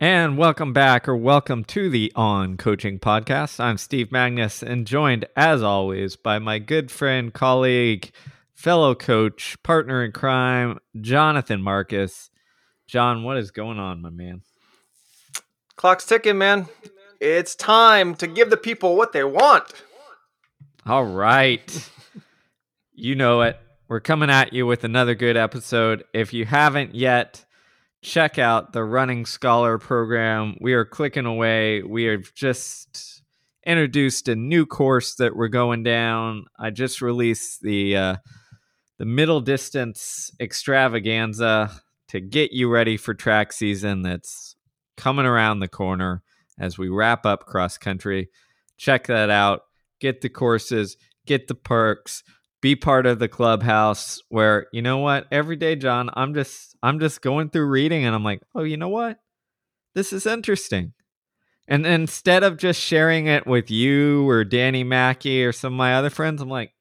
And welcome back or welcome to the On Coaching Podcast. I'm Steve Magness and joined as always by my good friend, colleague, fellow coach, partner in crime, Jonathan Marcus. John, what is going on, my man? Clock's ticking, man. It's time to give the people what they want. All right. you know it. We're coming at you with another good episode. If you haven't yet, check out the Running Scholar program. We are clicking away. We have just introduced a new course that we're going down. I just released the uh, the middle distance extravaganza to get you ready for track season that's coming around the corner as we wrap up cross country. Check that out. Get the courses, get the perks, be part of the clubhouse where you know what? Every day john i'm just i'm just going through reading and i'm like oh you know what? This is interesting. And instead of just sharing it with you or danny mackey or some of my other friends i'm like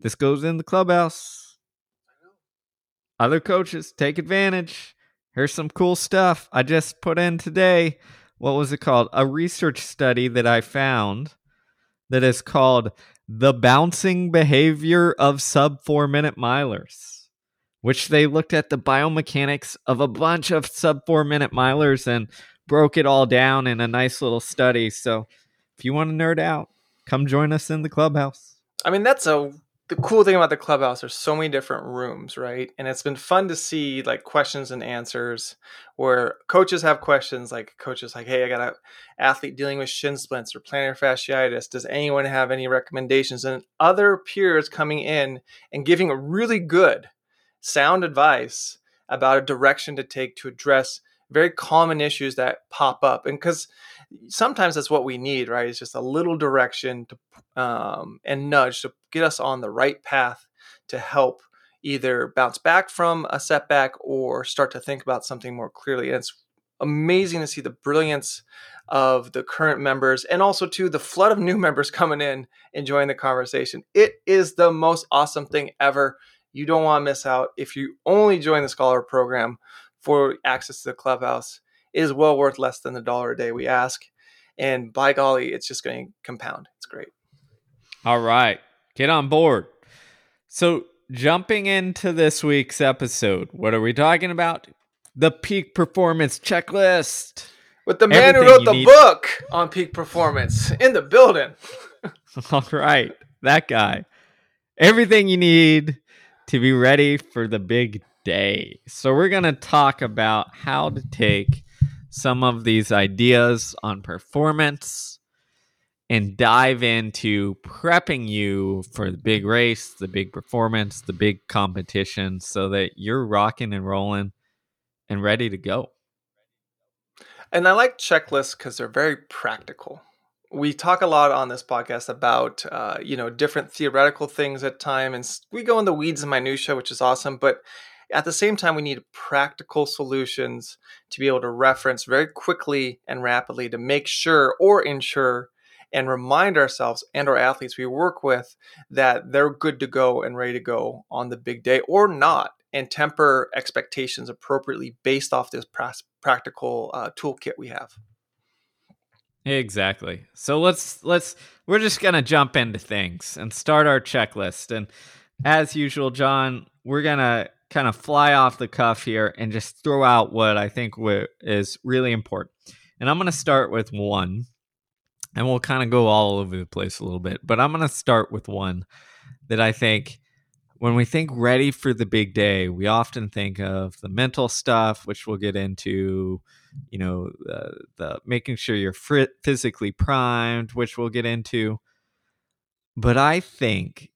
this goes in the clubhouse. Other coaches take advantage. Here's some cool stuff i just put in today. What was it called? A research study that i found that is called the bouncing behavior of sub four minute milers, which they looked at the biomechanics of a bunch of sub four minute milers and broke it all down in a nice little study. So if you want to nerd out, come join us in the clubhouse. I mean, that's a the cool thing about the clubhouse there's so many different rooms right? And it's been fun to see like questions and answers where coaches have questions like coaches like hey i got an athlete dealing with shin splints or plantar fasciitis. Does anyone have any recommendations? And other peers coming in and giving a really good sound advice about a direction to take to address very common issues that pop up. And because sometimes that's what we need, right? It's just a little direction to um, and nudge to get us on the right path to help either bounce back from a setback or start to think about something more clearly. And it's amazing to see the brilliance of the current members and also to the flood of new members coming in enjoying the conversation. It is the most awesome thing ever. You don't want to miss out. If you only join the scholar program for access to the clubhouse, is well worth less than the dollar a day we ask. And by golly, it's just going to compound. It's great. All right. Get on board. So, jumping into this week's episode, what are we talking about? The peak performance checklist. With the man Everything who wrote the need. book on peak performance in the building. All right. That guy. Everything you need to be ready for the big day. So, we're going to talk about how to take some of these ideas on performance and dive into prepping you for the big race, the big performance, the big competition so that you're rocking and rolling and ready to go. And I like checklists because they're very practical. We talk a lot on this podcast about, uh, you know, different theoretical things at time, and we go in the weeds and minutia, which is awesome. But at the same time, we need practical solutions to be able to reference very quickly and rapidly to make sure or ensure and remind ourselves and our athletes we work with that they're good to go and ready to go on the big day or not and temper expectations appropriately based off this practical uh, toolkit we have. Exactly. So let's let's we're just gonna jump into things and start our checklist. And as usual john we're gonna kind of fly off the cuff here and just throw out what I think is really important. And I'm going to start with one, and we'll kind of go all over the place a little bit. But I'm going to start with one that I think when we think ready for the big day, we often think of the mental stuff, which we'll get into, you know, the making sure you're fr- physically primed, which we'll get into. But I think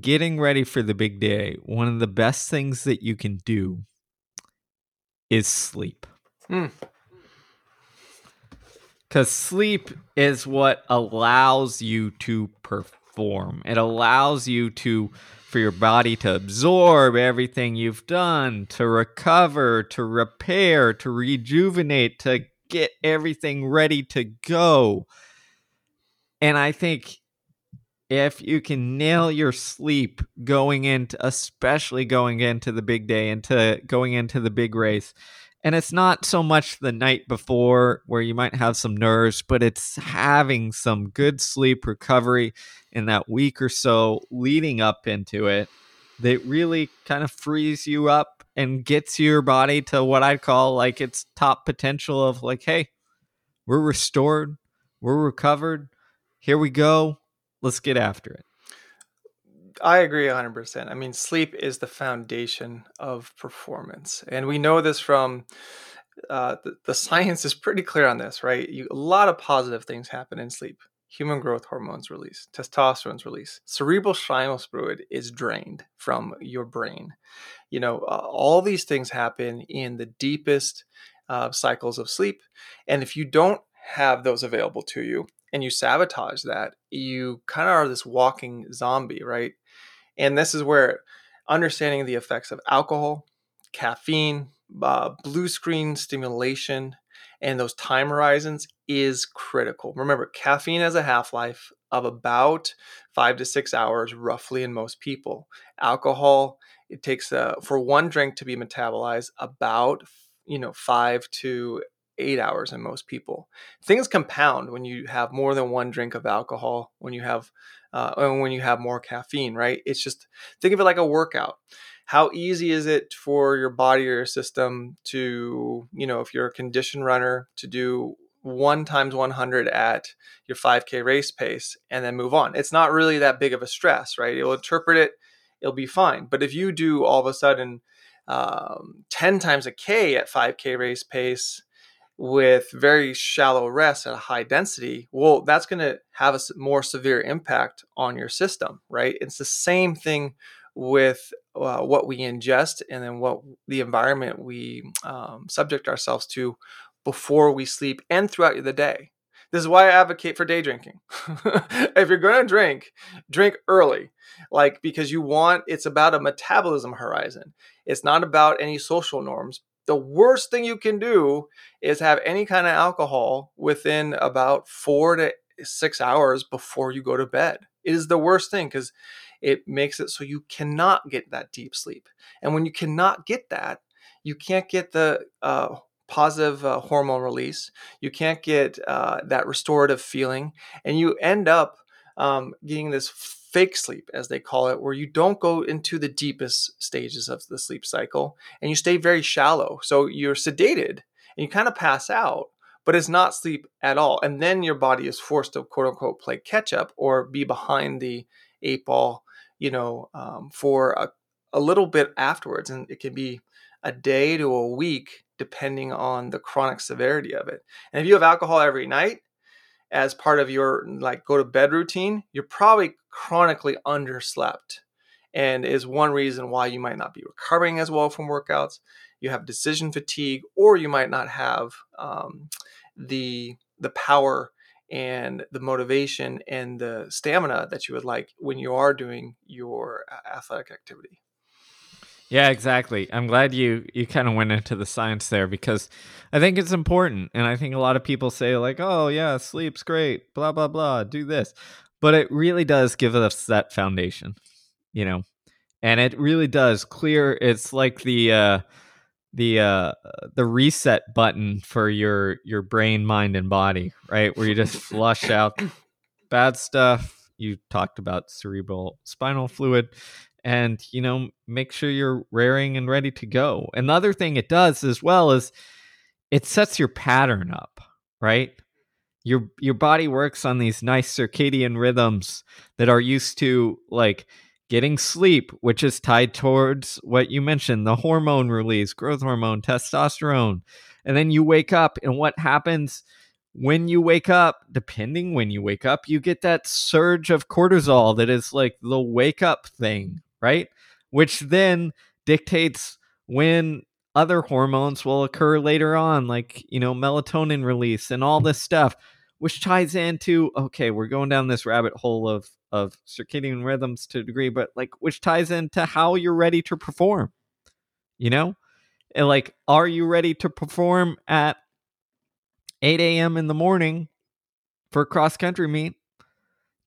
getting ready for the big day, one of the best things that you can do is sleep. Because hmm. sleep is what allows you to perform. It allows you to, for your body to absorb everything you've done, to recover, to repair, to rejuvenate, to get everything ready to go. And I think if you can nail your sleep going into especially going into the big day into going into the big race And it's not so much the night before where you might have some nerves, but it's having some good sleep recovery in that week or so leading up into it that really kind of frees you up and gets your body to what I'd call like its top potential of like, hey, we're restored, we're recovered, here we go, let's get after it. I agree 100%. I mean, sleep is the foundation of performance. And we know this from uh, the, the science is pretty clear on this, right? You, a lot of positive things happen in sleep. Human growth hormones release, testosterone's release, cerebral spinal fluid is drained from your brain. You know, uh, all these things happen in the deepest uh, cycles of sleep. And if you don't have those available to you and you sabotage that, you kind of are this walking zombie, right? And this is where understanding the effects of alcohol, caffeine, uh, blue screen stimulation, and those time horizons is critical. Remember, caffeine has a half life of about five to six hours, roughly, in most people. Alcohol, it takes uh, for one drink to be metabolized about you know five to eight hours in most people. Things compound when you have more than one drink of alcohol, when you have uh, when you have more caffeine, right? It's just think of it like a workout. How easy is it for your body or your system to, you know, if you're a condition runner, to do one times 100 at your 5K race pace and then move on? It's not really that big of a stress, right? It'll interpret it, it'll be fine. But if you do all of a sudden um, 10 times a K at 5K race pace, with very shallow rest at a high density, well, that's going to have a more severe impact on your system, right? It's the same thing with uh, what we ingest and then what the environment we um, subject ourselves to before we sleep and throughout the day. This is why I advocate for day drinking. if you're going to drink, drink early. Like because you want it's about a metabolism horizon. It's not about any social norms the worst thing you can do is have any kind of alcohol within about four to six hours before you go to bed. It is the worst thing because it makes it so you cannot get that deep sleep. And when you cannot get that, you can't get the uh, positive uh, hormone release. You can't get uh, that restorative feeling. And you end up um, getting this fake sleep, as they call it, where you don't go into the deepest stages of the sleep cycle and you stay very shallow. So you're sedated and you kind of pass out, but it's not sleep at all. And then your body is forced to quote unquote play catch up or be behind the eight ball, you know, um, for a, a little bit afterwards. And it can be a day to a week depending on the chronic severity of it. And if you have alcohol every night, as part of your like go to bed routine, you're probably chronically underslept and is one reason why you might not be recovering as well from workouts. You have decision fatigue, or you might not have um, the the power and the motivation and the stamina that you would like when you are doing your athletic activity. Yeah, exactly. I'm glad you you kind of went into the science there because I think it's important, and I think a lot of people say like, "Oh yeah, sleep's great," blah blah blah, do this, but it really does give us that foundation, you know, and it really does clear. It's like the uh, the uh, the reset button for your your brain, mind, and body, right? Where you just flush out bad stuff. You talked about cerebral spinal fluid and you know make sure you're raring and ready to go. Another thing it does as well is it sets your pattern up right? Your your body works on these nice circadian rhythms that are used to like getting sleep which is tied towards what you mentioned the hormone release growth hormone testosterone. And then you wake up and what happens when you wake up, depending when you wake up, you get that surge of cortisol that is like the wake up thing, right? Which then dictates when other hormones will occur later on, like, you know, melatonin release and all this stuff, which ties into, okay, we're going down this rabbit hole of, of circadian rhythms to a degree, but like, which ties into how you're ready to perform, you know? And like, are you ready to perform at 8 a.m. in the morning for cross country meet?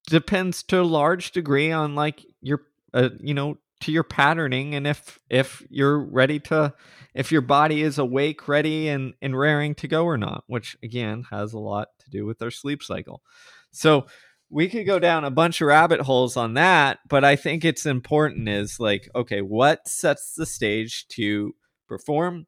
Depends to a large degree on like your uh, you know to your patterning and if if you're ready to if your body is awake ready and and raring to go or not which again has a lot to do with our sleep cycle. So we could go down a bunch of rabbit holes on that but i think it's important is like okay what sets the stage to perform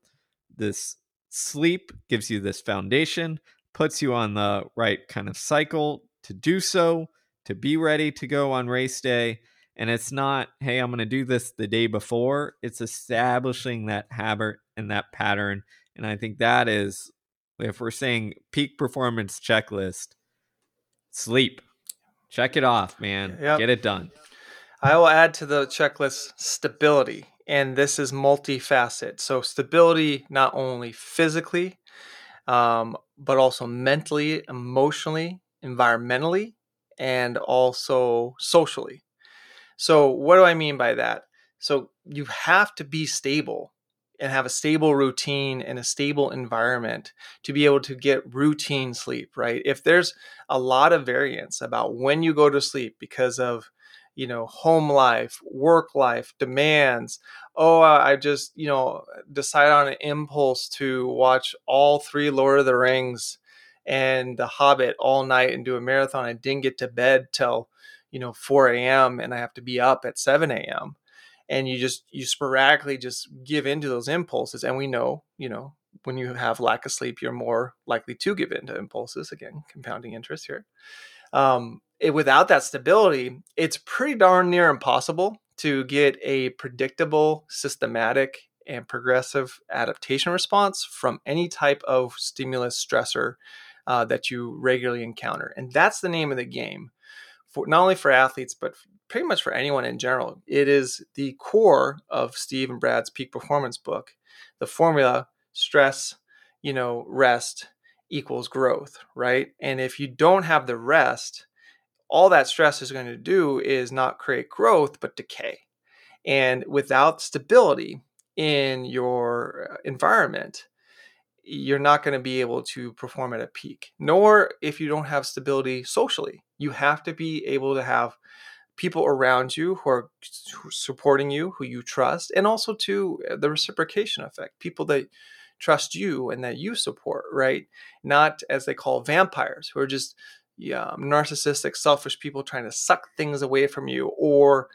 this sleep gives you this foundation puts you on the right kind of cycle to do so to be ready to go on race day and it's not, hey, I'm going to do this the day before. It's establishing that habit and that pattern. And I think that is, if we're saying peak performance checklist, sleep. Check it off, man. Yep. Get it done. I will add to the checklist stability. And this is multifaceted. So, stability not only physically, um, but also mentally, emotionally, environmentally, and also socially. So, what do I mean by that? So, you have to be stable and have a stable routine and a stable environment to be able to get routine sleep, right? If there's a lot of variance about when you go to sleep because of you know home life work life demands oh i just you know decide on an impulse to watch all three lord of the rings and the hobbit all night and do a marathon i didn't get to bed till you know 4 a.m and i have to be up at 7 a.m and you just you sporadically just give into those impulses and we know you know when you have lack of sleep you're more likely to give in to impulses again compounding interest here. Um, it, without that stability it's pretty darn near impossible to get a predictable systematic and progressive adaptation response from any type of stimulus stressor uh, that you regularly encounter and that's the name of the game for not only for athletes but pretty much for anyone in general. It is the core of Steve and Brad's peak performance book. The formula stress, you know, rest equals growth, right? And if you don't have the rest, all that stress is going to do is not create growth but decay. And without stability in your uh, environment, you're not going to be able to perform at a peak. Nor if you don't have stability socially. You have to be able to have people around you who are supporting you, who you trust, and also to uh, the reciprocation effect, people that trust you and that you support, right? Not as they call vampires, who are just yeah, narcissistic, selfish people trying to suck things away from you, or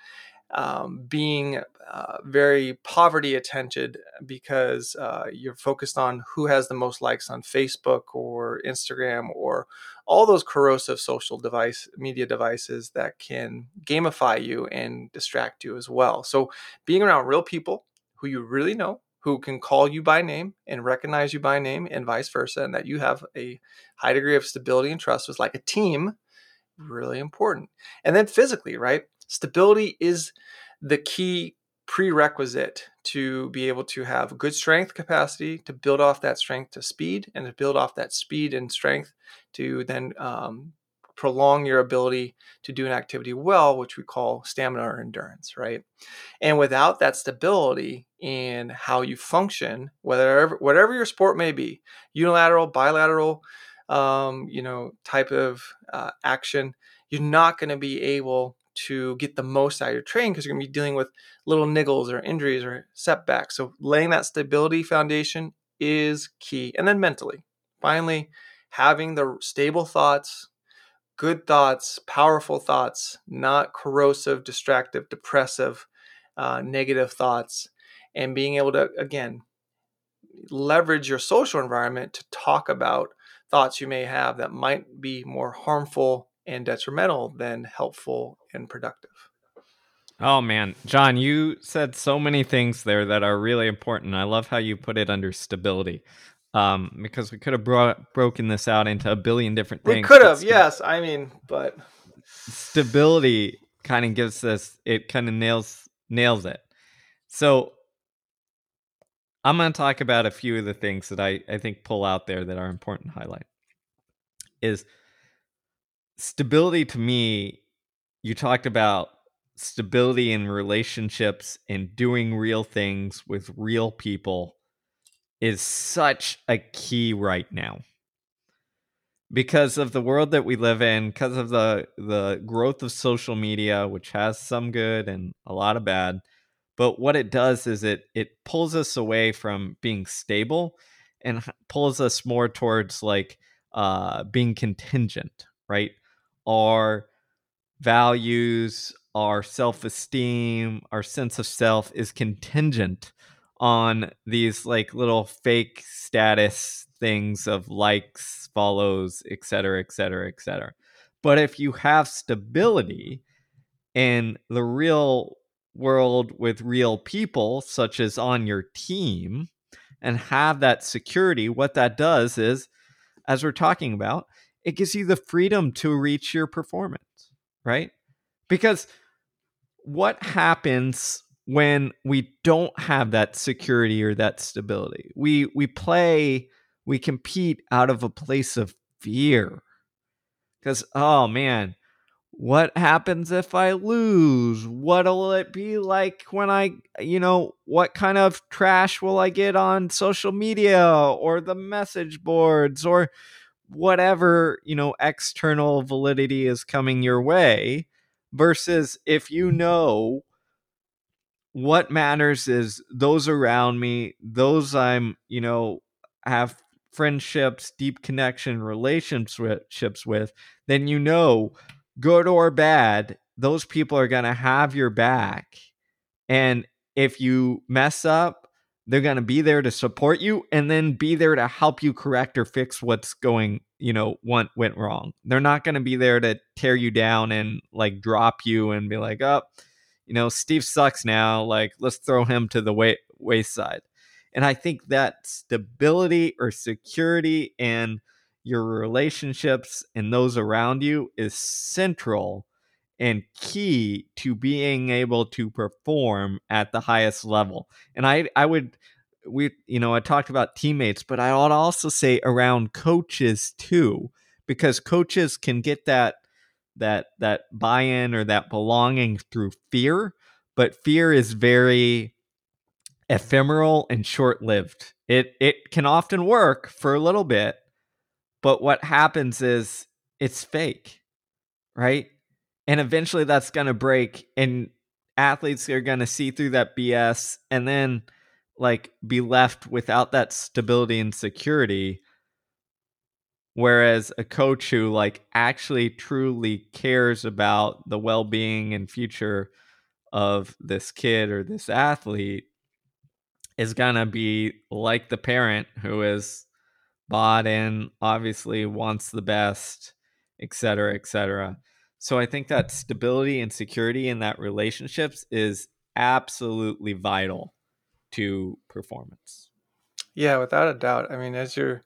um, being uh, very poverty attented because uh, you're focused on who has the most likes on Facebook or Instagram or all those corrosive social device media devices that can gamify you and distract you as well. So being around real people who you really know, who can call you by name and recognize you by name and vice versa, and that you have a high degree of stability and trust was like a team, really important. And then physically, right? Stability is the key prerequisite to be able to have good strength capacity to build off that strength to speed and to build off that speed and strength to then um, prolong your ability to do an activity well which we call stamina or endurance right? And without that stability in how you function whatever whatever your sport may be unilateral bilateral um, you know type of uh, action you're not going to be able to get the most out of your training because you're going to be dealing with little niggles or injuries or setbacks. So laying that stability foundation is key. And then mentally, finally, having the stable thoughts, good thoughts, powerful thoughts, not corrosive, distractive, depressive, uh, negative thoughts, and being able to, again, leverage your social environment to talk about thoughts you may have that might be more harmful and detrimental than helpful and productive. Oh man, John, you said so many things there that are really important. I love how you put it under stability. Um, because we could have brought broken this out into a billion different things. We could have, yes. I mean, but stability kind of gives us it kind of nails nails it. So I'm going to talk about a few of the things that I, I think pull out there that are important to highlight. Is stability to me, you talked about stability in relationships and doing real things with real people is such a key right now. Because of the world that we live in because of the the growth of social media which has some good and a lot of bad but what it does is it it pulls us away from being stable and pulls us more towards like uh being contingent right our values our self-esteem our sense of self is contingent on these like little fake status things of likes follows etc etc etc but if you have stability in the real world with real people, such as on your team, and have that security, what that does is, as we're talking about, it gives you the freedom to reach your performance, right? Because what happens when we don't have that security or that stability? We we play, we compete out of a place of fear. Cuz oh man, what happens if I lose? What'll it be like when I, you know, what kind of trash will I get on social media or the message boards or whatever, you know, external validity is coming your way? Versus if you know what matters is those around me, those I'm, you know, have friendships, deep connection, relationships with, then you know good or bad, those people are going to have your back. And if you mess up, they're going to be there to support you and then be there to help you correct or fix what's going, you know, what went wrong. They're not going to be there to tear you down and like drop you and be like, oh, you know, Steve sucks now. Like, let's throw him to the way- wayside. And I think that stability or security and your relationships and those around you is central and key to being able to perform at the highest level. And I I would we you know I talked about teammates, but I would also say around coaches too because coaches can get that that that buy-in or that belonging through fear, but fear is very ephemeral and short-lived. It it can often work for a little bit, but what happens is it's fake, right? And eventually that's going to break and athletes are going to see through that BS and then like be left without that stability and security whereas a coach who like actually truly cares about the well-being and future of this kid or this athlete is going to be like the parent who is bought in, obviously wants the best, et cetera, et cetera. So I think that stability and security in that relationships is absolutely vital to performance. Yeah, without a doubt. I mean, as you're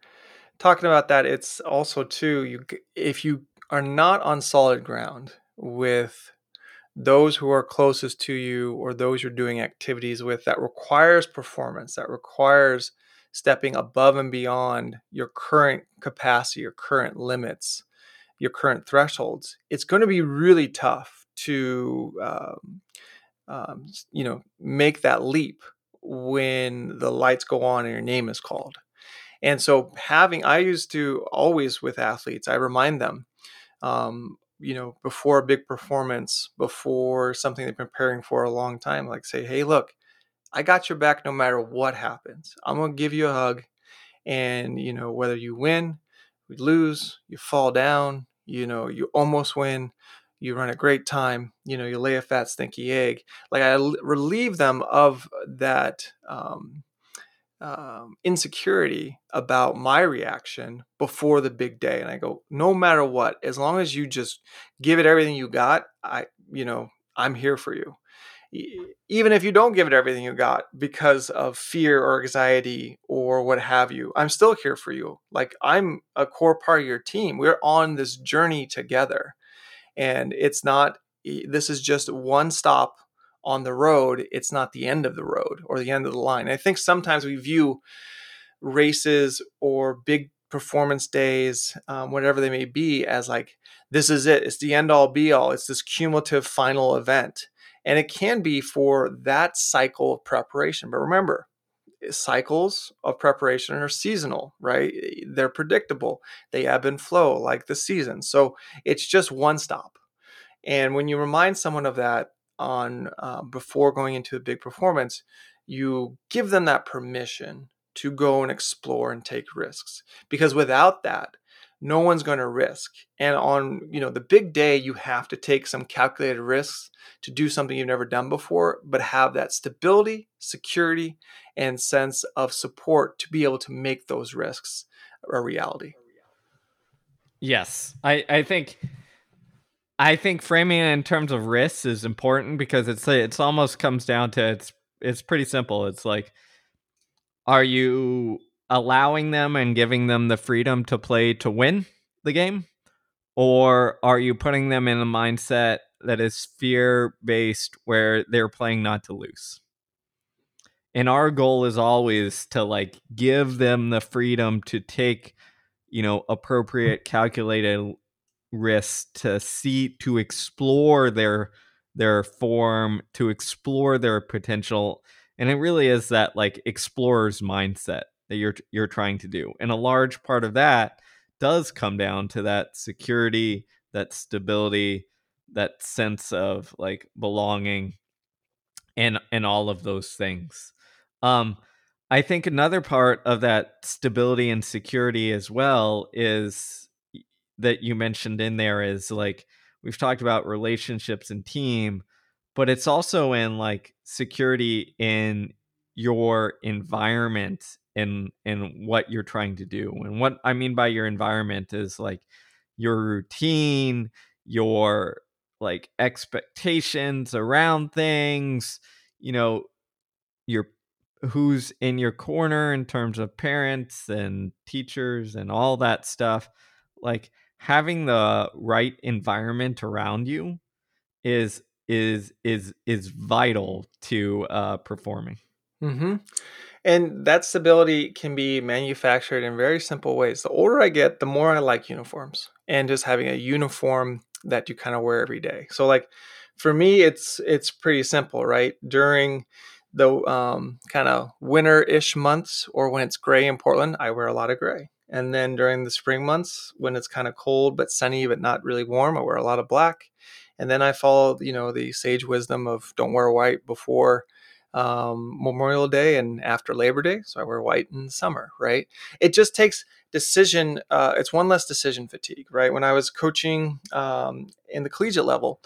talking about that, it's also too you if you are not on solid ground with those who are closest to you or those you're doing activities with that requires performance, that requires stepping above and beyond your current capacity, your current limits, your current thresholds, it's going to be really tough to, um, um, you know, make that leap when the lights go on and your name is called. And so, having, I used to always with athletes, I remind them, um, you know, before a big performance, before something they've been preparing for a long time, like say, hey, look, I got your back no matter what happens. I'm going to give you a hug. And, you know, whether you win, we lose, you fall down, you know, you almost win, you run a great time, you know, you lay a fat, stinky egg. Like I relieve them of that um, um, insecurity about my reaction before the big day. And I go, no matter what, as long as you just give it everything you got, I, you know, I'm here for you even if you don't give it everything you got because of fear or anxiety or what have you, I'm still here for you. Like I'm a core part of your team. We're on this journey together. And it's not, this is just one stop on the road. It's not the end of the road or the end of the line. I think sometimes we view races or big performance days, um, whatever they may be, as like, this is it. It's the end all be all. It's this cumulative final event and it can be for that cycle of preparation. But remember, cycles of preparation are seasonal, right? They're predictable, they ebb and flow like the season. So it's just one stop. And when you remind someone of that, on uh, before going into a big performance, you give them that permission to go and explore and take risks. Because without that, no one's going to risk. And on, you know, the big day, you have to take some calculated risks to do something you've never done before, but have that stability, security, and sense of support to be able to make those risks a reality. Yes. I, I think I think framing it in terms of risks is important because it's it's almost comes down to it's it's pretty simple. It's like are you allowing them and giving them the freedom to play to win the game? Or are you putting them in a mindset that is fear based where they're playing not to lose? And our goal is always to like give them the freedom to take, you know, appropriate calculated risks to see to explore their their form, to explore their potential. And it really is that like explorer's mindset that you're you're trying to do. And a large part of that does come down to that security, that stability, that sense of like belonging and and all of those things. Um I think another part of that stability and security as well is that you mentioned in there is like we've talked about relationships and team, but it's also in like security in your environment in in what you're trying to do. And what I mean by your environment is like your routine, your like expectations around things, you know, your who's in your corner in terms of parents and teachers and all that stuff. Like having the right environment around you is is is is vital to uh performing. Mm-hmm. And that stability can be manufactured in very simple ways. The older I get, the more I like uniforms and just having a uniform that you kind of wear every day. So like for me it's it's pretty simple, right? During the um, kind of winter-ish months or when it's gray in Portland, I wear a lot of gray. And then during the spring months when it's kind of cold but sunny but not really warm, I wear a lot of black. And then I follow, you know, the sage wisdom of don't wear white before um, Memorial Day and after Labor Day. So I wear white in summer, right? It just takes decision. Uh, it's one less decision fatigue, right? When I was coaching um, in the collegiate level,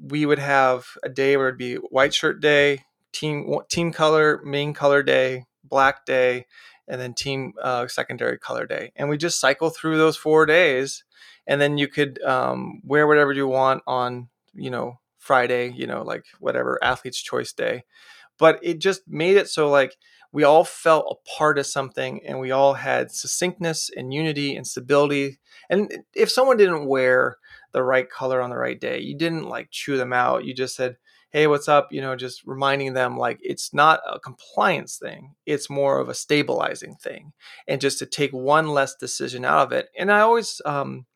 we would have a day where it'd be white shirt day, team team color, main color day, black day, and then team uh, secondary color day, and we just cycle through those four days, and then you could um, wear whatever you want on you know Friday, you know like whatever athlete's choice day but it just made it so like we all felt a part of something and we all had succinctness and unity and stability and if someone didn't wear the right color on the right day you didn't like chew them out you just said hey what's up? you know just reminding them like it's not a compliance thing it's more of a stabilizing thing and just to take one less decision out of it and i always um,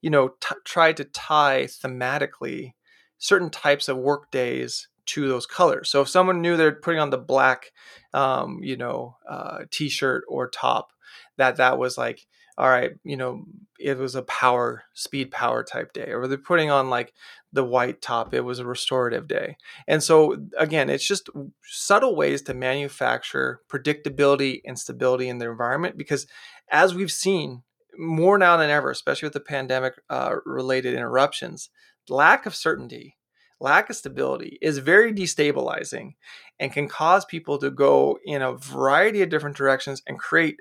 you know t- try to tie thematically certain types of work days to those colors. So if someone knew they're putting on the black, um, you know, uh, t-shirt or top, that that was like, all right, you know, it was a power, speed power type day, or they're putting on like the white top, it was a restorative day. And so again, it's just subtle ways to manufacture predictability and stability in the environment because as we've seen more now than ever, especially with the pandemic uh, related interruptions, lack of certainty lack of stability is very destabilizing and can cause people to go in a variety of different directions and create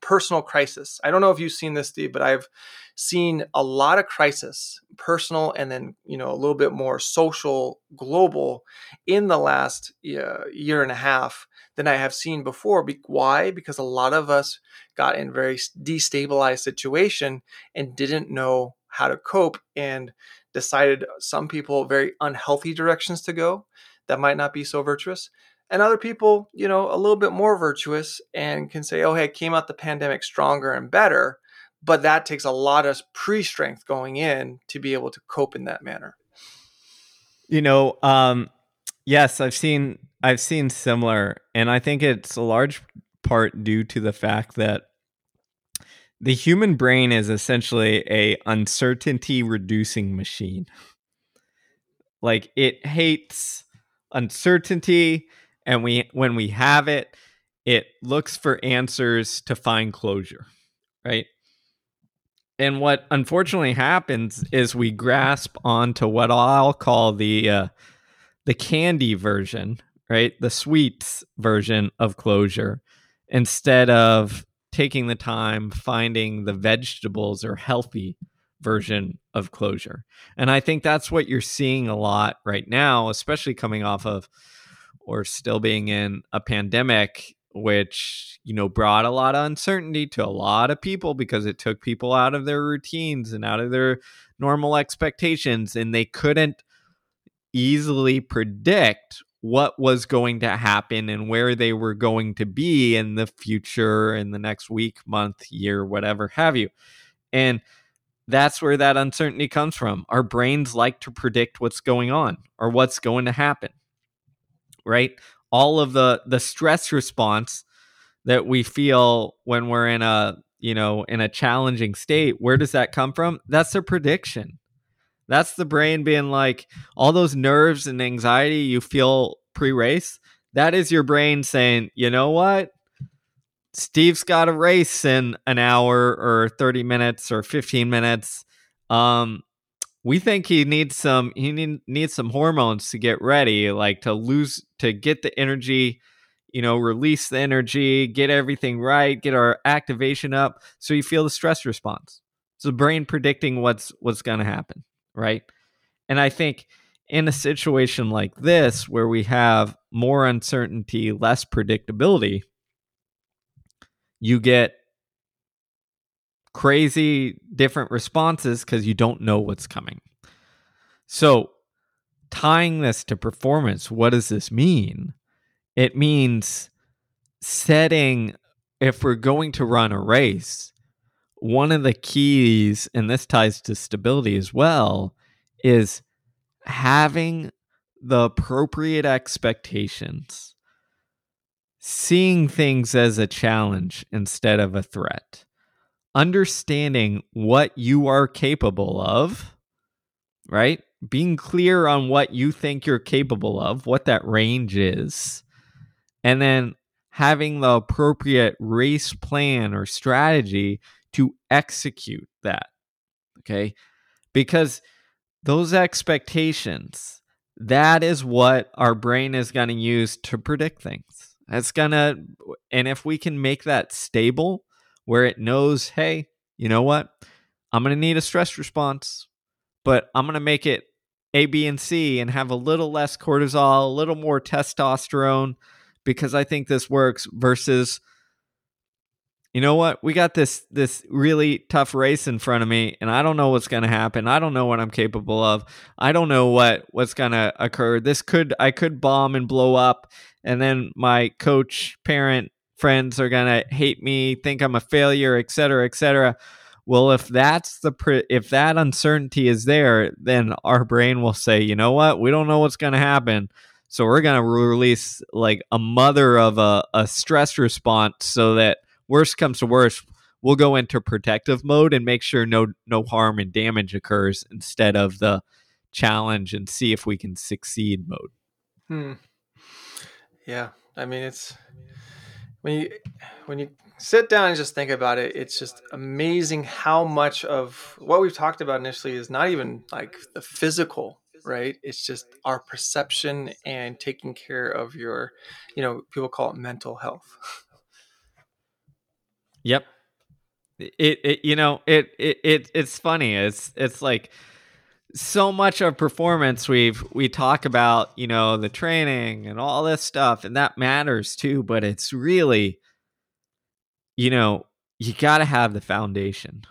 personal crisis. I don't know if you've seen this, Steve, but I've seen a lot of crisis, personal and then you know a little bit more social, global, in the last uh, year and a half than I have seen before. Why? Because a lot of us got in very destabilized situation and didn't know how to cope and decided some people very unhealthy directions to go that might not be so virtuous and other people you know a little bit more virtuous and can say oh hey I came out the pandemic stronger and better but that takes a lot of pre-strength going in to be able to cope in that manner. You know um yes i've seen i've seen similar and i think it's a large part due to the fact that the human brain is essentially a uncertainty reducing machine Like it hates uncertainty and we when we have it, it looks for answers to find closure, right? And what unfortunately happens is we grasp onto what I'll call the uh, the candy version, right? The sweets version of closure instead of taking the time finding the vegetables or healthy version of closure. And I think that's what you're seeing a lot right now, especially coming off of or still being in a pandemic which you know brought a lot of uncertainty to a lot of people because it took people out of their routines and out of their normal expectations and they couldn't easily predict what was going to happen and where they were going to be in the future in the next week month year whatever have you. And that's where that uncertainty comes from. Our brains like to predict what's going on or what's going to happen right? All of the the stress response that we feel when we're in a you know in a challenging state where does that come from? That's a prediction that's the brain being like all those nerves and anxiety you feel pre-race that is your brain saying you know what? Steve's got a race in an hour or 30 minutes or 15 minutes. Um we think he needs some he need, needs some hormones to get ready like to lose to get the energy you know release the energy get everything right get our activation up so you feel the stress response. It's the brain predicting what's what's going to happen right and i think in a situation like this where we have more uncertainty less predictability you get crazy different responses because you don't know what's coming. So, tying this to performance, what does this mean? It means setting, if we're going to run a race, one of the keys, and this ties to stability as well, is having the appropriate expectations, seeing things as a challenge instead of a threat. Understanding what you are capable of, right? Being clear on what you think you're capable of, what that range is, and then having the appropriate race plan or strategy to execute that. Okay. Because those expectations, that is what our brain is going to use to predict things. It's going to, and if we can make that stable, where it knows, hey, you know what? I'm going to need a stress response, but I'm going to make it A, B, and C and have a little less cortisol, a little more testosterone because I think this works versus you know what? We got this this really tough race in front of me and i don't know what's going to happen. I don't know what i'm capable of. I don't know what what's going to occur. This could i could bomb and blow up and then my coach parent friends are going to hate me, think I'm a failure, et cetera, et cetera. Well, if that's the pre- if that uncertainty is there, then our brain will say, you know what, we don't know what's going to happen, so we're going to release like a mother of a, a stress response, so that worst comes to worst, we'll go into protective mode and make sure no no harm and damage occurs instead of the challenge and see if we can succeed mode. Hmm. Yeah, I mean it's when you when you sit down and just think about it, it's just amazing how much of what we've talked about initially is not even like the physical, right? It's just our perception and taking care of your, you know, people call it mental health. Yep. It, it you know, it, it it it's funny. It's it's like so much of performance we've we talk about you know the training and all this stuff and that matters too but it's really you know you got to have the foundation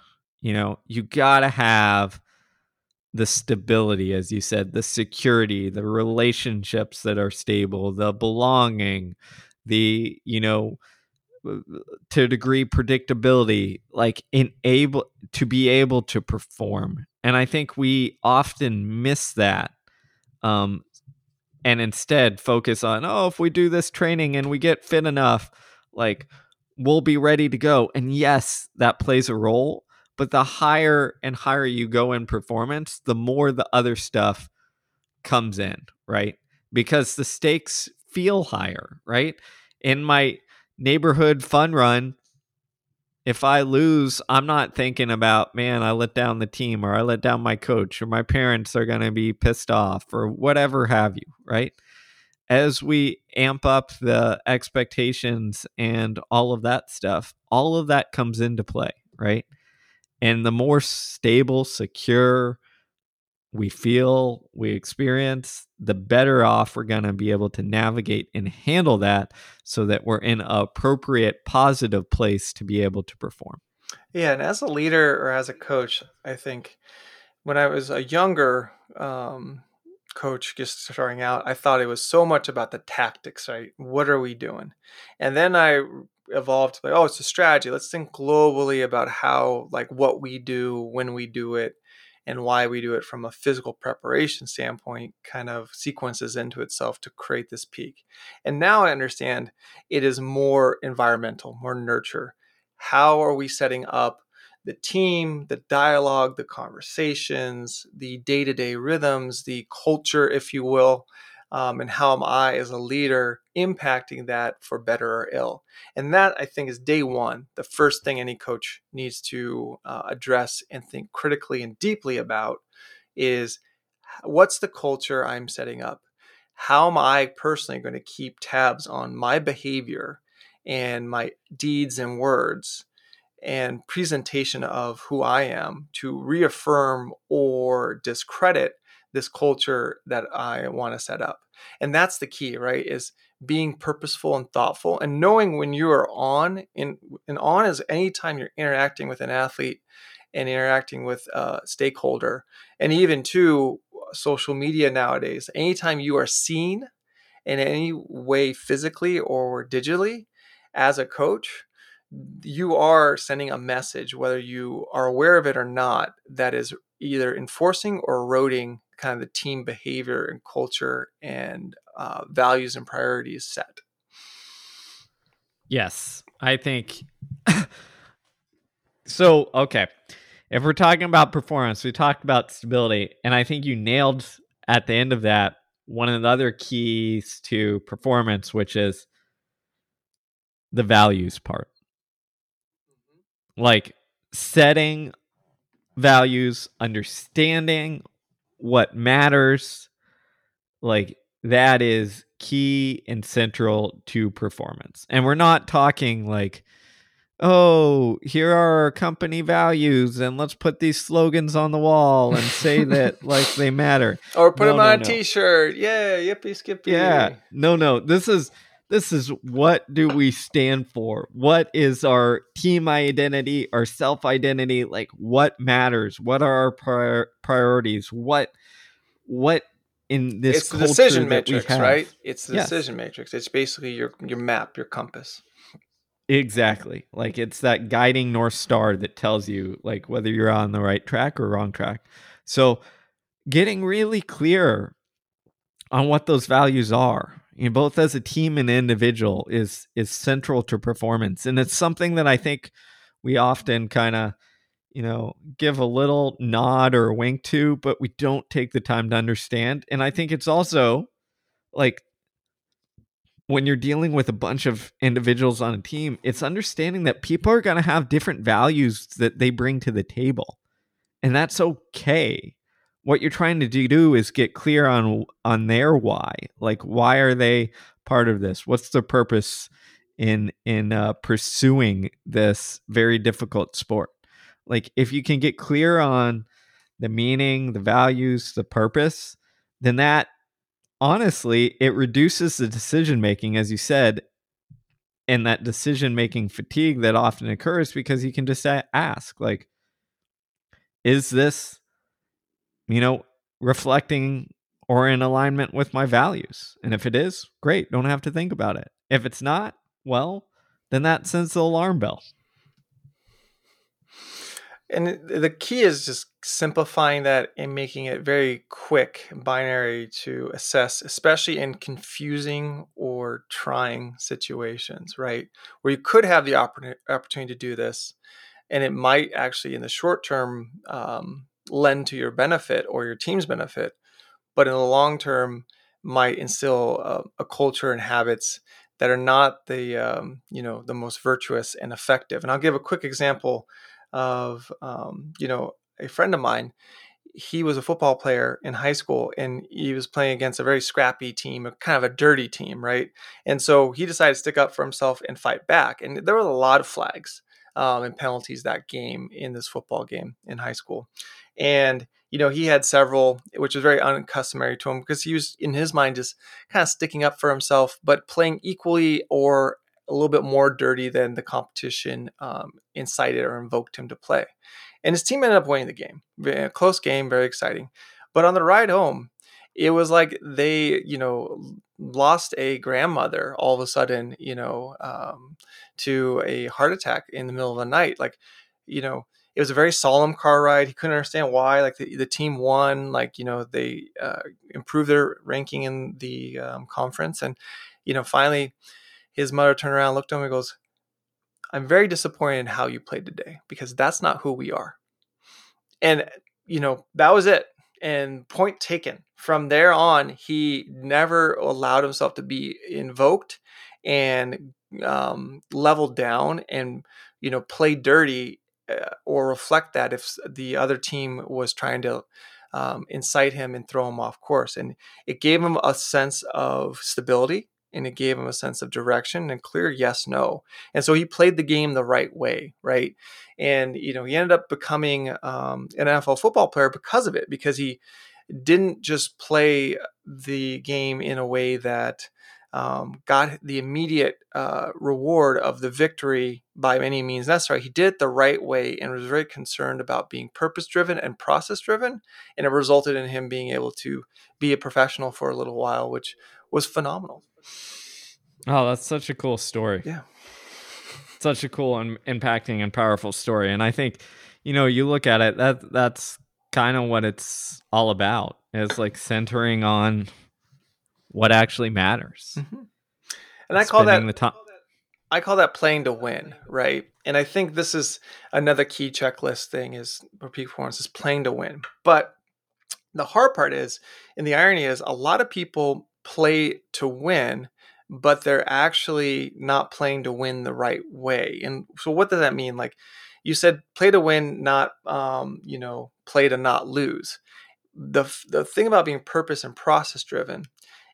you know you got to have the stability as you said the security the relationships that are stable the belonging the you know to a degree predictability like enable to be able to perform and i think we often miss that um and instead focus on oh if we do this training and we get fit enough like we'll be ready to go and yes that plays a role but the higher and higher you go in performance the more the other stuff comes in, right? Because the stakes feel higher, right? In my neighborhood fun run, if I lose, I'm not thinking about, man, I let down the team or I let down my coach or my parents are going to be pissed off or whatever have you, right? As we amp up the expectations and all of that stuff, all of that comes into play, right? And the more stable, secure, we feel, we experience, the better off we're going to be able to navigate and handle that so that we're in an appropriate, positive place to be able to perform. Yeah. And as a leader or as a coach, I think when I was a younger um, coach just starting out, I thought it was so much about the tactics, right? What are we doing? And then I evolved to like, oh, it's a strategy. Let's think globally about how, like, what we do when we do it and why we do it from a physical preparation standpoint kind of sequences into itself to create this peak. And now I understand it is more environmental, more nurture. How are we setting up the team, the dialogue, the conversations, the day to day rhythms, the culture, if you will, um, and how am I as a leader impacting that for better or ill? And that I think is day one, the first thing any coach needs to uh, address and think critically and deeply about is what's the culture I'm setting up? How am I personally going to keep tabs on my behavior and my deeds and words? and presentation of who I am to reaffirm or discredit this culture that I want to set up. And that's the key, right? Is being purposeful and thoughtful and knowing when you are on in and on is anytime you're interacting with an athlete and interacting with a stakeholder and even to social media nowadays anytime you are seen in any way physically or digitally as a coach you are sending a message whether you are aware of it or not that is either enforcing or eroding kind of the team behavior and culture and uh, values and priorities set. Yes, I think so. Okay. If we're talking about performance, we talked about stability, and I think you nailed at the end of that one of the other keys to performance, which is the values part. Mm-hmm. Like setting values, understanding what matters, like that is key and central to performance. And we're not talking like, oh, here are our company values and let's put these slogans on the wall and say that like they matter. Or put no, them on no, a t-shirt. Yeah, yippee skippy. Yeah. No, no. This is this is what do we stand for? What is our team identity, our self identity? Like what matters? What are our prior- priorities? What what in this it's the decision matrix, right? It's the yes. decision matrix. It's basically your your map, your compass. Exactly. Like it's that guiding north star that tells you like whether you're on the right track or wrong track. So getting really clear on what those values are you know, both as a team and individual is is central to performance. And it's something that i think we often kind of you know give a little nod or a wink to but we don't take the time to understand. And i think it's also like when you're dealing with a bunch of individuals on a team it's understanding that people are going to have different values that they bring to the table. And that's okay what you're trying to do is get clear on on their why. Like why are they part of this? What's the purpose in in uh, pursuing this very difficult sport? Like if you can get clear on the meaning the values the purpose then that honestly it reduces the decision making as you said and that decision making fatigue that often occurs because you can just ask like is this you know, reflecting or in alignment with my values. And if it is, great, don't have to think about it. If it's not, well, then that sends the alarm bell. And the key is just simplifying that and making it very quick, binary to assess, especially in confusing or trying situations, right? Where you could have the opportunity to do this, and it might actually, in the short term, um, lend to your benefit or your team's benefit. but in the long term might instill a, a culture and habits that are not the um, you know the most virtuous and effective. And I'll give a quick example of um, you know a friend of mine. He was a football player in high school, and he was playing against a very scrappy team, a kind of a dirty team, right? And so he decided to stick up for himself and fight back. And there were a lot of flags um, and penalties that game in this football game in high school. And you know, he had several, which was very uncustomary to him because he was in his mind just kind of sticking up for himself, but playing equally or a little bit more dirty than the competition um, incited or invoked him to play. And his team ended up winning the game. A close game, very exciting. But on the ride home, it was like they, you know, lost a grandmother all of a sudden, you know, um, to a heart attack in the middle of the night. Like, you know, it was a very solemn car ride. He couldn't understand why. Like the, the team won, like you know they uh, improved their ranking in the um, conference, and you know finally his mother turned around, looked at him, and goes, "I'm very disappointed in how you played today because that's not who we are." And you know that was it. And point taken. From there on, he never allowed himself to be invoked and um, leveled down and you know play dirty uh, or reflect that if the other team was trying to um, incite him and throw him off course. And it gave him a sense of stability and it gave him a sense of direction and clear yes, no. And so he played the game the right way, right? And, you know, he ended up becoming um, an NFL football player because of it, because he didn't just play the game in a way that um, got the immediate uh, reward of the victory by any means necessary. He did it the right way and was very concerned about being purpose driven and process driven. And it resulted in him being able to be a professional for a little while, which was phenomenal. Oh, that's such a cool story. Yeah. Such a cool and impacting and powerful story. And I think, you know, you look at it, that that's kind of what it's all about. It's like centering on what actually matters. Mm-hmm. And I call that the time. I call that playing to win, right? And I think this is another key checklist thing is for peak performance is playing to win. But the hard part is, and the irony is, a lot of people play to win, but they're actually not playing to win the right way. And so, what does that mean? Like you said, play to win, not um, you know, play to not lose. The the thing about being purpose and process driven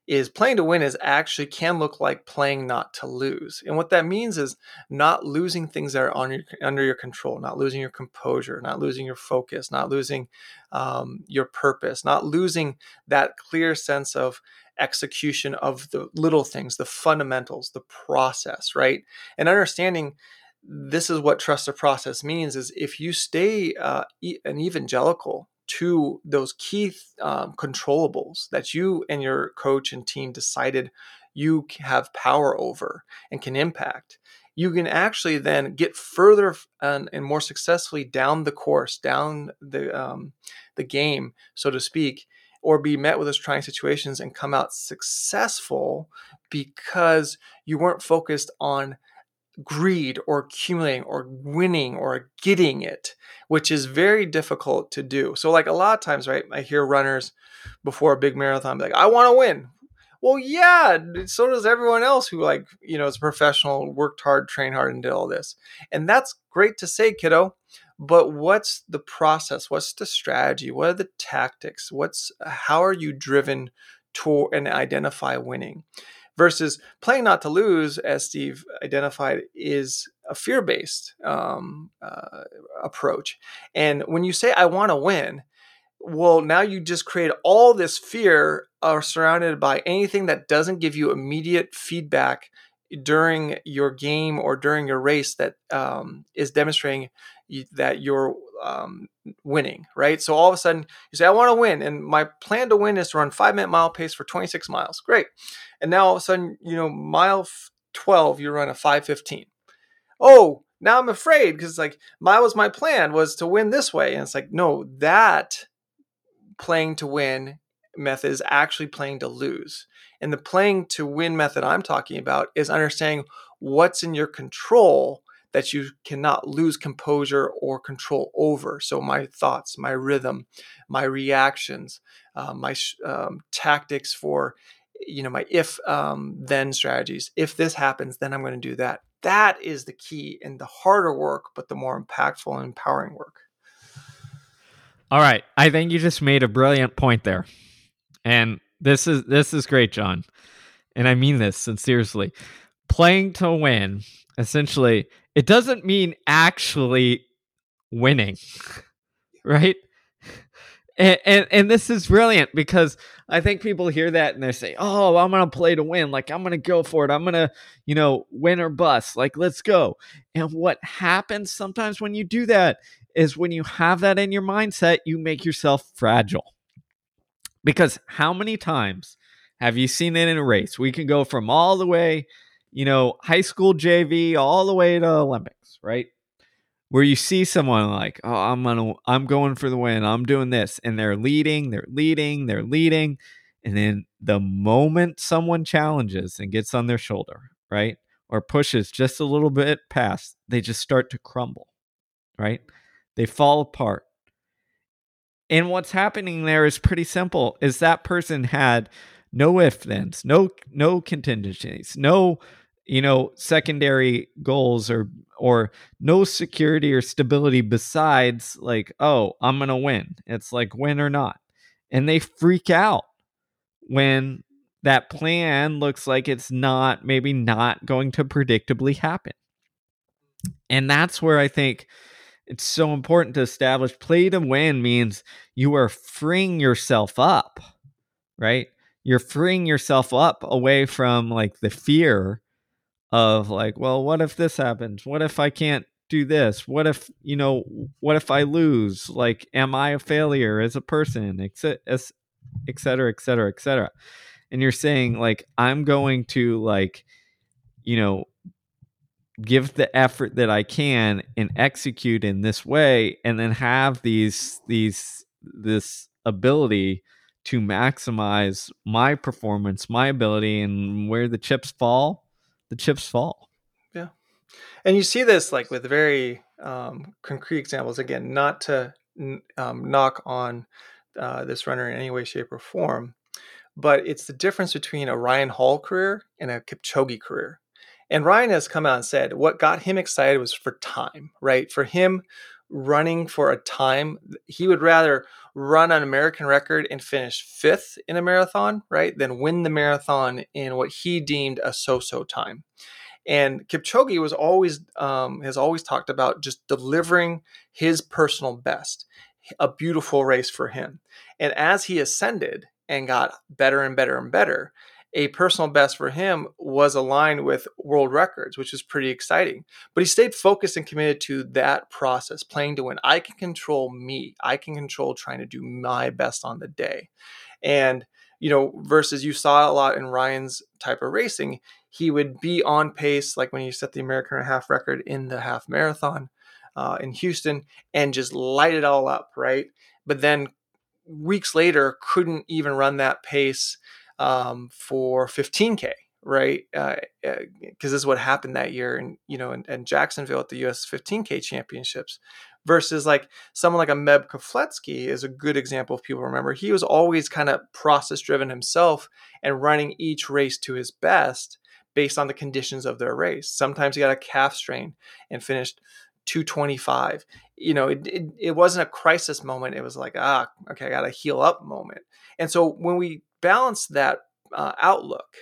is playing to win is actually can look like playing not to lose. And what that means is not losing things that are on your, under your control, not losing your composure, not losing your focus, not losing um, your purpose, not losing that clear sense of execution of the little things, the fundamentals, the process, right? And understanding this is what trust the process means is if you stay uh, an evangelical to those key um, controllables that you and your coach and team decided you have power over and can impact you can actually then get further and, and more successfully down the course down the um, the game so to speak or be met with those trying situations and come out successful because you weren't focused on greed or accumulating or winning or getting it, which is very difficult to do. So, like a lot of times, right, I hear runners before a big marathon be like, I want to win. Well, yeah, so does everyone else who, like, you know, is professional, worked hard, trained hard, and did all this. And that's great to say, kiddo. But what's the process? What's the strategy? What are the tactics? What's how are you driven to and identify winning? versus playing not to lose, as Steve identified, is a fear based um, uh, approach. And when you say, I want to win, well, now you just create all this fear are surrounded by anything that doesn't give you immediate feedback during your game or during your race that um, is demonstrating that you're um, winning, right? So all of a sudden you say, I want to win. And my plan to win is to run five minute mile pace for 26 miles. Great. And now all of a sudden, you know, mile 12, you run a 515. Oh, now I'm afraid because like my was my plan was to win this way. And it's like, no, that playing to win method is actually playing to lose. And the playing to win method I'm talking about is understanding what's in your control that you cannot lose composure or control over. So, my thoughts, my rhythm, my reactions, uh, my um, tactics for, you know, my if um, then strategies. If this happens, then I'm going to do that. That is the key and the harder work, but the more impactful and empowering work. All right. I think you just made a brilliant point there. And this is this is great, John. And I mean this sincerely. Playing to win, essentially, it doesn't mean actually winning. right? And, and, and this is brilliant because I think people hear that and they say, "Oh, I'm gonna play to win. Like I'm gonna go for it. I'm gonna, you know, win or bust. Like let's go." And what happens sometimes when you do that is when you have that in your mindset, you make yourself fragile. Because how many times have you seen it in a race? We can go from all the way, you know, high school JV all the way to Olympics, right? Where you see someone like, oh, I'm gonna, I'm going for the win. I'm doing this, and they're leading, they're leading, they're leading, and then the moment someone challenges and gets on their shoulder, right, or pushes just a little bit past, they just start to crumble, right? They fall apart. And what's happening there is pretty simple. Is that person had no if thens, no no contingencies, no you know secondary goals or or no security or stability besides like oh i'm gonna win. It's like win or not. And they freak out when that plan looks like it's not maybe not going to predictably happen. And that's where i think it's so important to establish play to win means you are freeing yourself up, right? You're freeing yourself up away from like the fear of like, well, what if this happens? What if I can't do this? What if, you know, what if I lose? Like, am I a failure as a person? Et cetera, et cetera, et cetera. And you're saying, like, I'm going to, like, you know, give the effort that I can and execute in this way and then have these these this ability to maximize my performance, my ability and where the chips fall, the chips fall. Yeah. And you see this like with very um, concrete examples again, not to um, knock on uh, this runner in any way, shape, or form, but it's the difference between a Ryan Hall career and a Kipchoge career. And Ryan has come out and said what got him excited was for time, right? For him, running for a time, he would rather run an American record and finish fifth in a marathon, right, Then win the marathon in what he deemed a so-so time. And Kipchoge was always um, has always talked about just delivering his personal best, a beautiful race for him. And as he ascended and got better and better and better, a personal best for him was aligned with world records, which is pretty exciting. But he stayed focused and committed to that process, playing to win. I can control me. I can control trying to do my best on the day. And, you know, versus you saw a lot in Ryan's type of racing, he would be on pace, like when he set the American half record in the half marathon uh, in Houston, and just light it all up, right? But then weeks later, couldn't even run that pace um, for 15k right? Because uh, uh this is what happened that year and you know in, in, jacksonville at the us 15k championships versus like someone like a meb keflezighi is a good example if people remember. He was always kind of process driven himself and running each race to his best based on the conditions of their race. Sometimes he got a calf strain and finished 225 you know it, it, it wasn't a crisis moment. It was like ah okay i gotta heal up moment. And so when we balance that uh, outlook,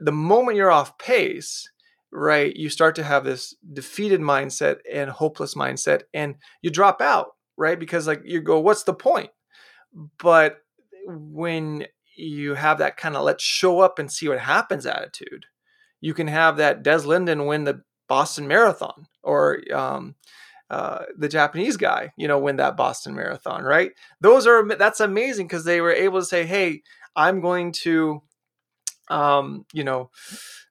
the moment you're off pace, right, you start to have this defeated mindset and hopeless mindset, and you drop out, right? Because like you go, what's the point? But when you have that kind of let's show up and see what happens attitude, you can have that Des Linden win the Boston Marathon or um, uh, the Japanese guy, you know, win that Boston Marathon, right? Those are that's amazing because they were able to say, "Hey, I'm going to, um, you know,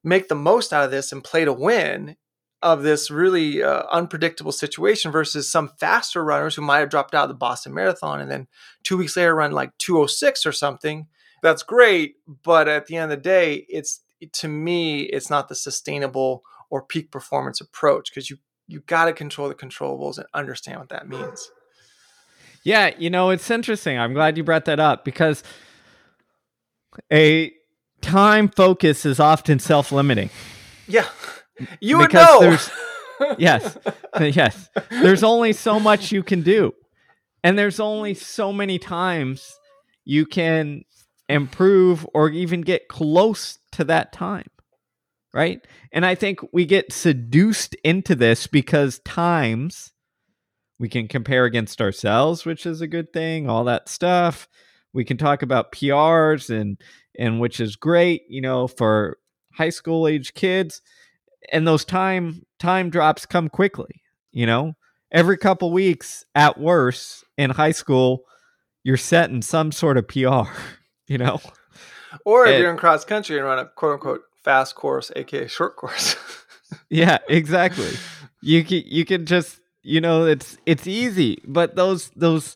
make the most out of this and play to win of this really uh, unpredictable situation versus some faster runners who might have dropped out of the Boston Marathon and then two weeks later run like 206 or something. That's great, but at the end of the day, it's to me, it's not the sustainable or peak performance approach because you you got to control the controllables and understand what that means. Yeah, you know, it's interesting. I'm glad you brought that up because a time focus is often self-limiting. Yeah. You would know. There's, yes. Yes. There's only so much you can do. And there's only so many times you can improve or even get close to that time. Right? And I think we get seduced into this because times we can compare against ourselves, which is a good thing, all that stuff. We can talk about PRs and and which is great, you know, for high school age kids. And those time time drops come quickly, you know. Every couple weeks at worst in high school, you're setting some sort of PR, you know. Or if and, you're in cross country and run a quote unquote fast course, aka short course. yeah, exactly. You can you can just you know it's it's easy, but those those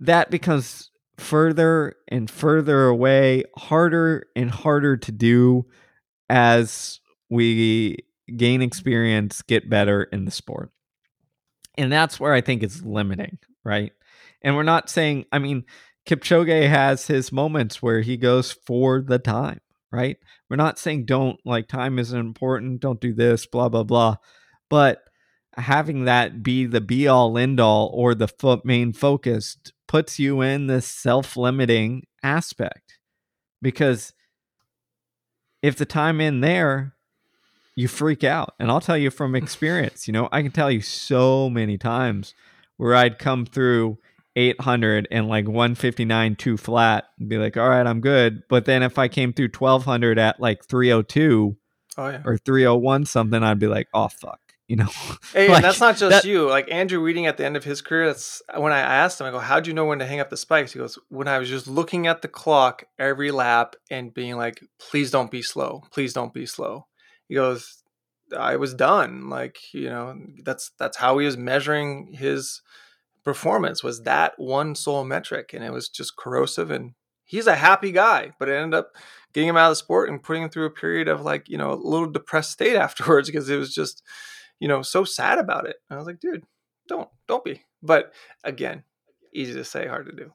that becomes further and further away, harder and harder to do as we gain experience, get better in the sport. And that's where I think it's limiting, right? And we're not saying, I mean, Kipchoge has his moments where he goes for the time, right? We're not saying don't, like, time isn't important, don't do this, blah, blah, blah. But having that be the be all end all or the foot main focused puts you in this self limiting aspect because if the time in there you freak out. And i'll tell you from experience you know i can tell you so many times where i'd come through 800 and like 159 too flat and be like all right i'm good. But then if i came through 1200 at like 302 oh, yeah. or 301 something i'd be like oh fuck you know. Hey, like, and that's not just that, you. Like Andrew Wheating at the end of his career, that's when I asked him, I go, How'd you know when to hang up the spikes? He goes, When I was just looking at the clock every lap and being like, Please don't be slow. Please don't be slow. He goes, I was done. Like, you know, that's that's how he was measuring his performance was that one sole metric. And it was just corrosive and he's a happy guy, but it ended up getting him out of the sport and putting him through a period of like, you know, a little depressed state afterwards because it was just you know, so sad about it. And I was like, dude, don't, don't be. But again, easy to say, hard to do.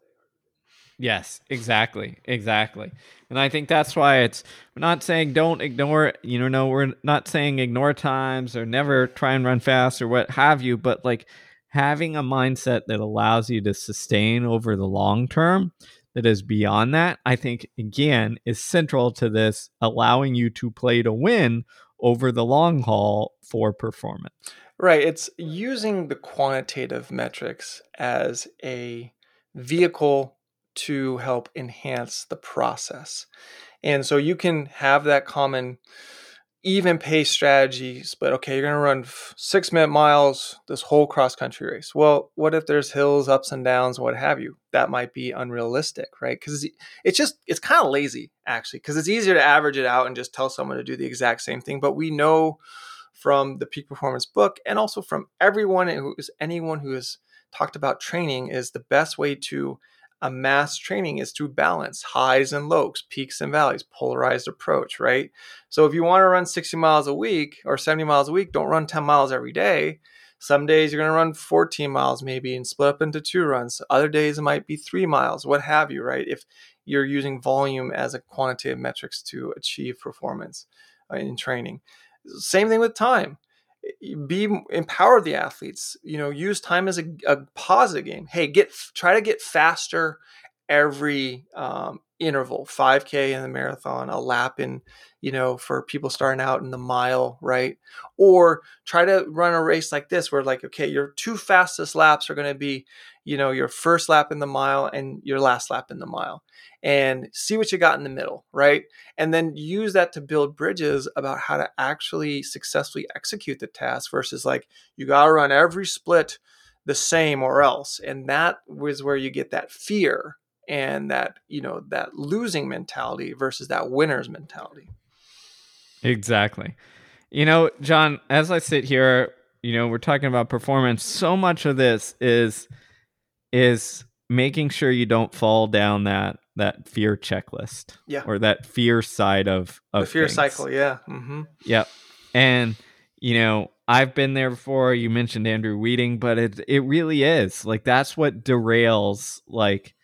Yes, exactly. Exactly. And I think that's why it's we're not saying don't ignore, you know, no, we're not saying ignore times or never try and run fast or what have you, but like having a mindset that allows you to sustain over the long term that is beyond that, I think again is central to this allowing you to play to win over the long haul for performance. Right. It's using the quantitative metrics as a vehicle to help enhance the process. And so you can have that common even pace strategies, but okay, you're going to run six minute miles this whole cross country race. Well, what if there's hills, ups and downs, what have you? That might be unrealistic, right? Because it's just, it's kind of lazy actually, because it's easier to average it out and just tell someone to do the exact same thing. But we know from the peak performance book and also from everyone who is anyone who has talked about training is the best way to a mass training is to balance highs and lows, peaks and valleys, polarized approach, right? So if you want to run 60 miles a week or 70 miles a week, don't run 10 miles every day. Some days you're going to run 14 miles maybe and split up into two runs. Other days it might be three miles, what have you, right? If you're using volume as a quantitative metrics to achieve performance uh, in training. Same thing with time be empower the athletes you know use time as a, a positive game. Hey get try to get faster every um, interval 5k in the marathon a lap in you know for people starting out in the mile right? Or try to run a race like this where like okay your two fastest laps are going to be you know your first lap in the mile and your last lap in the mile and see what you got in the middle right? And then use that to build bridges about how to actually successfully execute the task versus like you got to run every split the same or else and that was where you get that fear and that you know that losing mentality versus that winner's mentality exactly you know john as i sit here you know we're talking about performance so much of this is is making sure you don't fall down that that fear checklist yeah or that fear side of, of the fear things. cycle yeah mm-hmm. yep and you know I've been there before. You mentioned Andrew Wheating, but it it really is like that's what derails like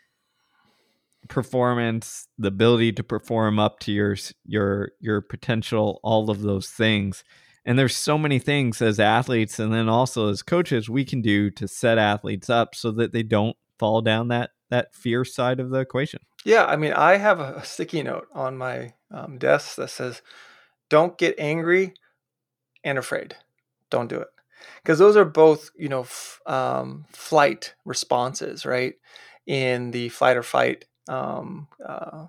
performance, the ability to perform up to your your your potential, all of those things. And there's so many things as athletes and then also as coaches we can do to set athletes up so that they don't fall down that that fear side of the equation. Yeah, I mean, I have a sticky note on my um, desk that says, "Don't get angry and afraid. Don't do it," because those are both, you know, f- um, flight responses, right? In the fight or fight um, uh,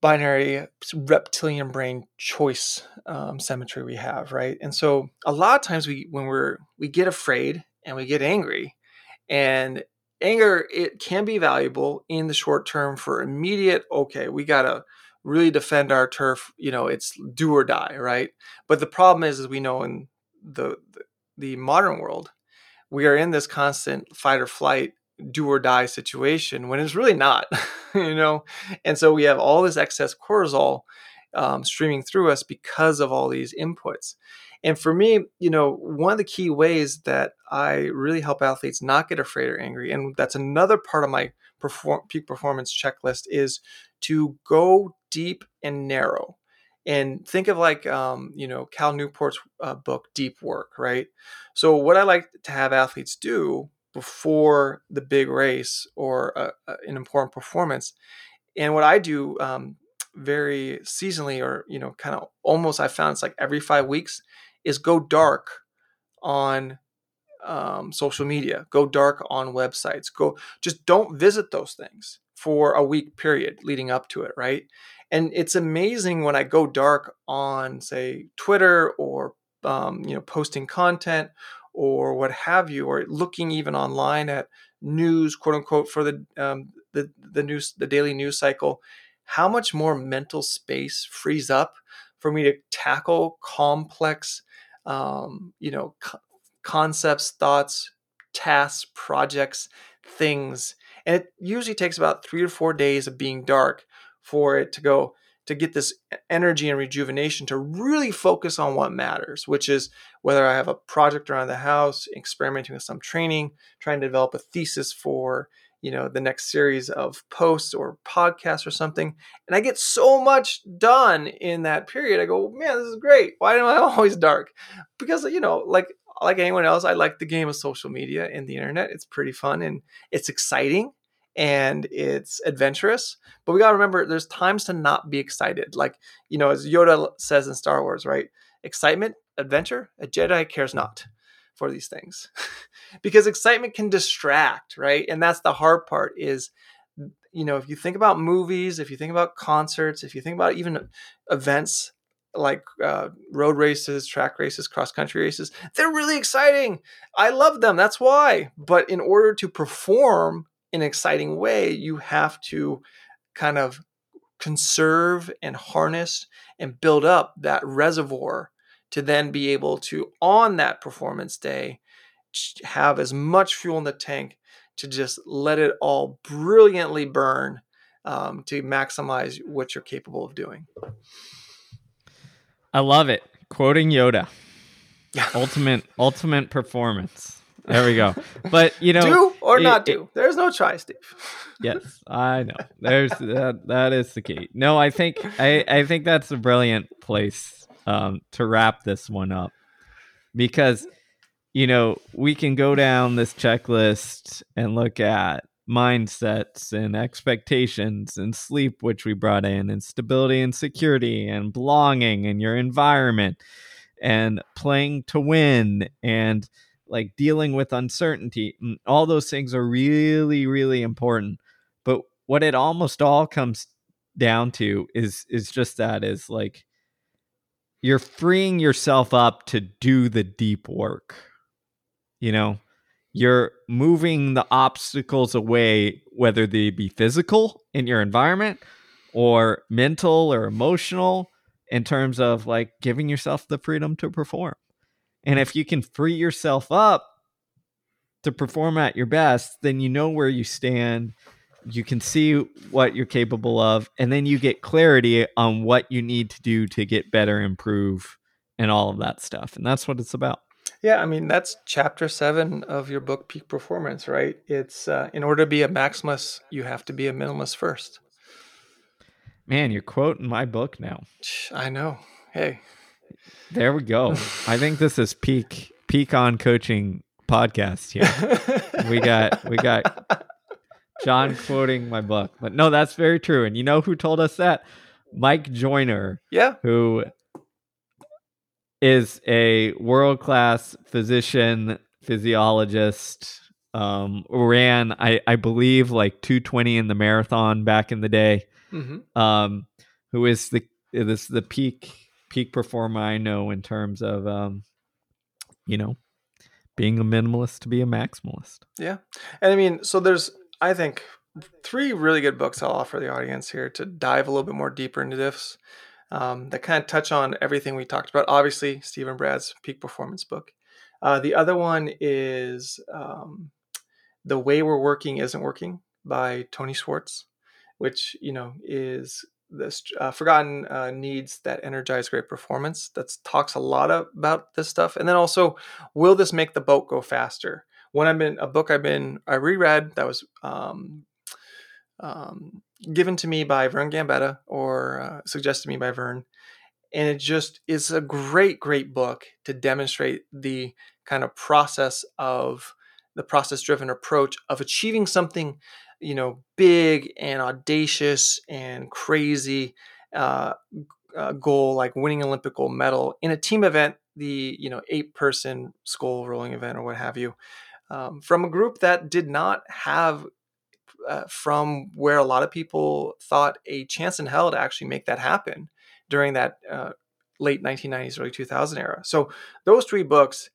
binary reptilian brain choice um, symmetry we have, right? And so a lot of times we when we're we get afraid and we get angry, and anger it can be valuable in the short term for immediate. Okay, we gotta really defend our turf. You know, it's do or die, right? But the problem is, as we know in the the, the modern world, we are in this constant fight or flight do or die situation when it's really not, you know? And so we have all this excess cortisol um, streaming through us because of all these inputs. And for me, you know, one of the key ways that I really help athletes not get afraid or angry, and that's another part of my perform- peak performance checklist, is to go deep and narrow. And think of like, um, you know, Cal Newport's uh, book, Deep Work, right? So, what I like to have athletes do before the big race or a, a, an important performance. And what I do um, very seasonally, or you know, kind of almost, I found it's like every five weeks, is go dark on um, social media, go dark on websites, go just don't visit those things for a week period leading up to it, right? And it's amazing when I go dark on, say, Twitter or um, you know, posting content or what have you, or looking even online at news, quote unquote, for the um, the the news, the daily news cycle, how much more mental space frees up for me to tackle complex, um, you know, co- concepts, thoughts, tasks, projects, things, and it usually takes about three or four days of being dark for it to go to get this energy and rejuvenation to really focus on what matters, which is whether I have a project around the house, experimenting with some training, trying to develop a thesis for you know the next series of posts or podcasts or something. And i get so much done in that period i go man this is great. Why am i always dark? Because you know like like anyone else i like the game of social media and the internet. It's pretty fun and it's exciting and it's adventurous. But we got to remember there's times to not be excited. Like, you know, as Yoda says in Star Wars, right? Excitement, adventure, a Jedi cares not for these things. because excitement can distract, right? And that's the hard part is you know, if you think about movies, if you think about concerts, if you think about even events like uh, road races, track races, cross country races, they're really exciting. I love them. That's why. But in order to perform an exciting way, you have to kind of conserve and harness and build up that reservoir to then be able to, on that performance day, have as much fuel in the tank to just let it all brilliantly burn um, to maximize what you're capable of doing. I love it. Quoting Yoda. ultimate ultimate performance. There we go. But you know, do or it, not do. It, There's no try, Steve. yes, I know. There's that. That is the key. No, I think I I think that's a brilliant place um, to wrap this one up because you know we can go down this checklist and look at mindsets and expectations and sleep which we brought in and stability and security and belonging and your environment and playing to win and like dealing with uncertainty mm, all those things are really really important but what it almost all comes down to is is just that is like you're freeing yourself up to do the deep work you know? You're moving the obstacles away whether they be physical in your environment or mental or emotional in terms of like giving yourself the freedom to perform and if you can free yourself up to perform at your best, then you know where you stand. You can see what you're capable of, and then you get clarity on what you need to do to get better, improve, and all of that stuff. And that's what it's about. Yeah, I mean that's chapter seven of your book, Peak Performance, right? It's uh, in order to be a maximalist, you have to be a minimalist first. Man, you're quoting my book now. I know. Hey, there we go. I think this is peak peak on coaching podcast here. we got we got John quoting my book, but no, that's very true. And you know who told us that? Mike Joyner. Yeah. Who is a world class physician, physiologist, um, ran, I, I believe, like 220 in the marathon back in the day. Mm-hmm. Um, who is the this the peak peak performer I know in terms of um, you know, being a minimalist to be a maximalist. Yeah. And I mean, so there's I think three really good books I'll offer the audience here to dive a little bit more deeper into this um, that kind of touch on everything we talked about. Obviously, Steve and Brad's peak performance book. Uh, the other one is um, The Way We're Working Isn't Working by Tony Schwartz, which, you know, is this uh, forgotten uh, needs that energize great performance that talks a lot about this stuff and then also will this make the boat go faster one i've been a book i've been i reread that was um, um, given to me by Vern Gambetta or uh, suggested to me by Vern. And it just is a great, great book to demonstrate the kind of process of the process driven approach of achieving something, you know, big and audacious and crazy uh, uh, goal like winning Olympic gold medal in a team event, the, you know, eight person scull rolling event or what have you. Um, from a group that did not have uh, from where a lot of people thought a chance in hell to actually make that happen during that uh, late 1990s, early 2000 era. So those three books,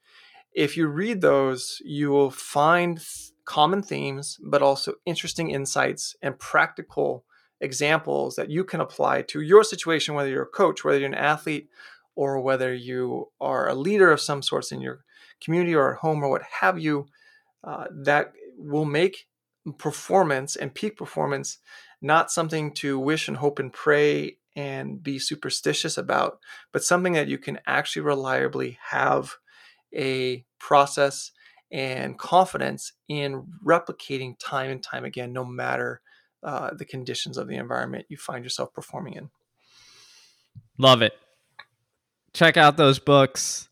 if you read those, you will find th- common themes, but also interesting insights and practical examples that you can apply to your situation, whether you're a coach, whether you're an athlete, or whether you are a leader of some sorts in your community or at home or what have you. Uh, that will make performance and peak performance not something to wish and hope and pray and be superstitious about, but something that you can actually reliably have a process and confidence in replicating time and time again, no matter uh, the conditions of the environment you find yourself performing in. Love it. Check out those books.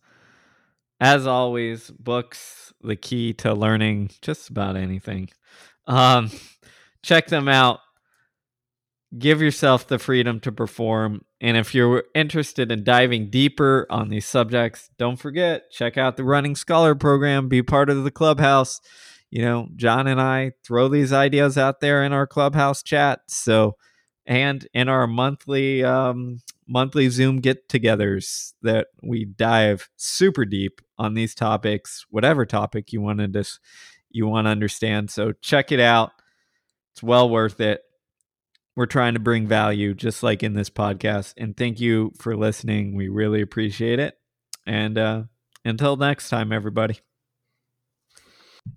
As always, books, the key to learning just about anything. Um, check them out. Give yourself the freedom to perform. And if you're interested in diving deeper on these subjects, don't forget, check out the Running Scholar program, be part of the clubhouse. You know, John and I throw these ideas out there in our clubhouse chat. So, and in our monthly um, monthly Zoom get-togethers that we dive super deep on these topics, whatever topic you wanted to you want to understand. So check it out. It's well worth it. We're trying to bring value just like in this podcast. And thank you for listening. We really appreciate it. And uh, until next time, everybody.